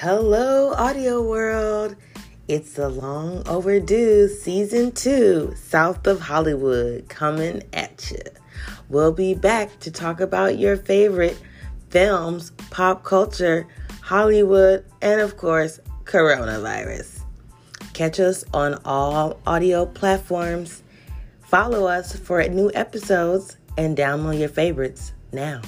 Hello, audio world. It's the long overdue season two, South of Hollywood, coming at you. We'll be back to talk about your favorite films, pop culture, Hollywood, and of course, coronavirus. Catch us on all audio platforms. Follow us for new episodes and download your favorites now.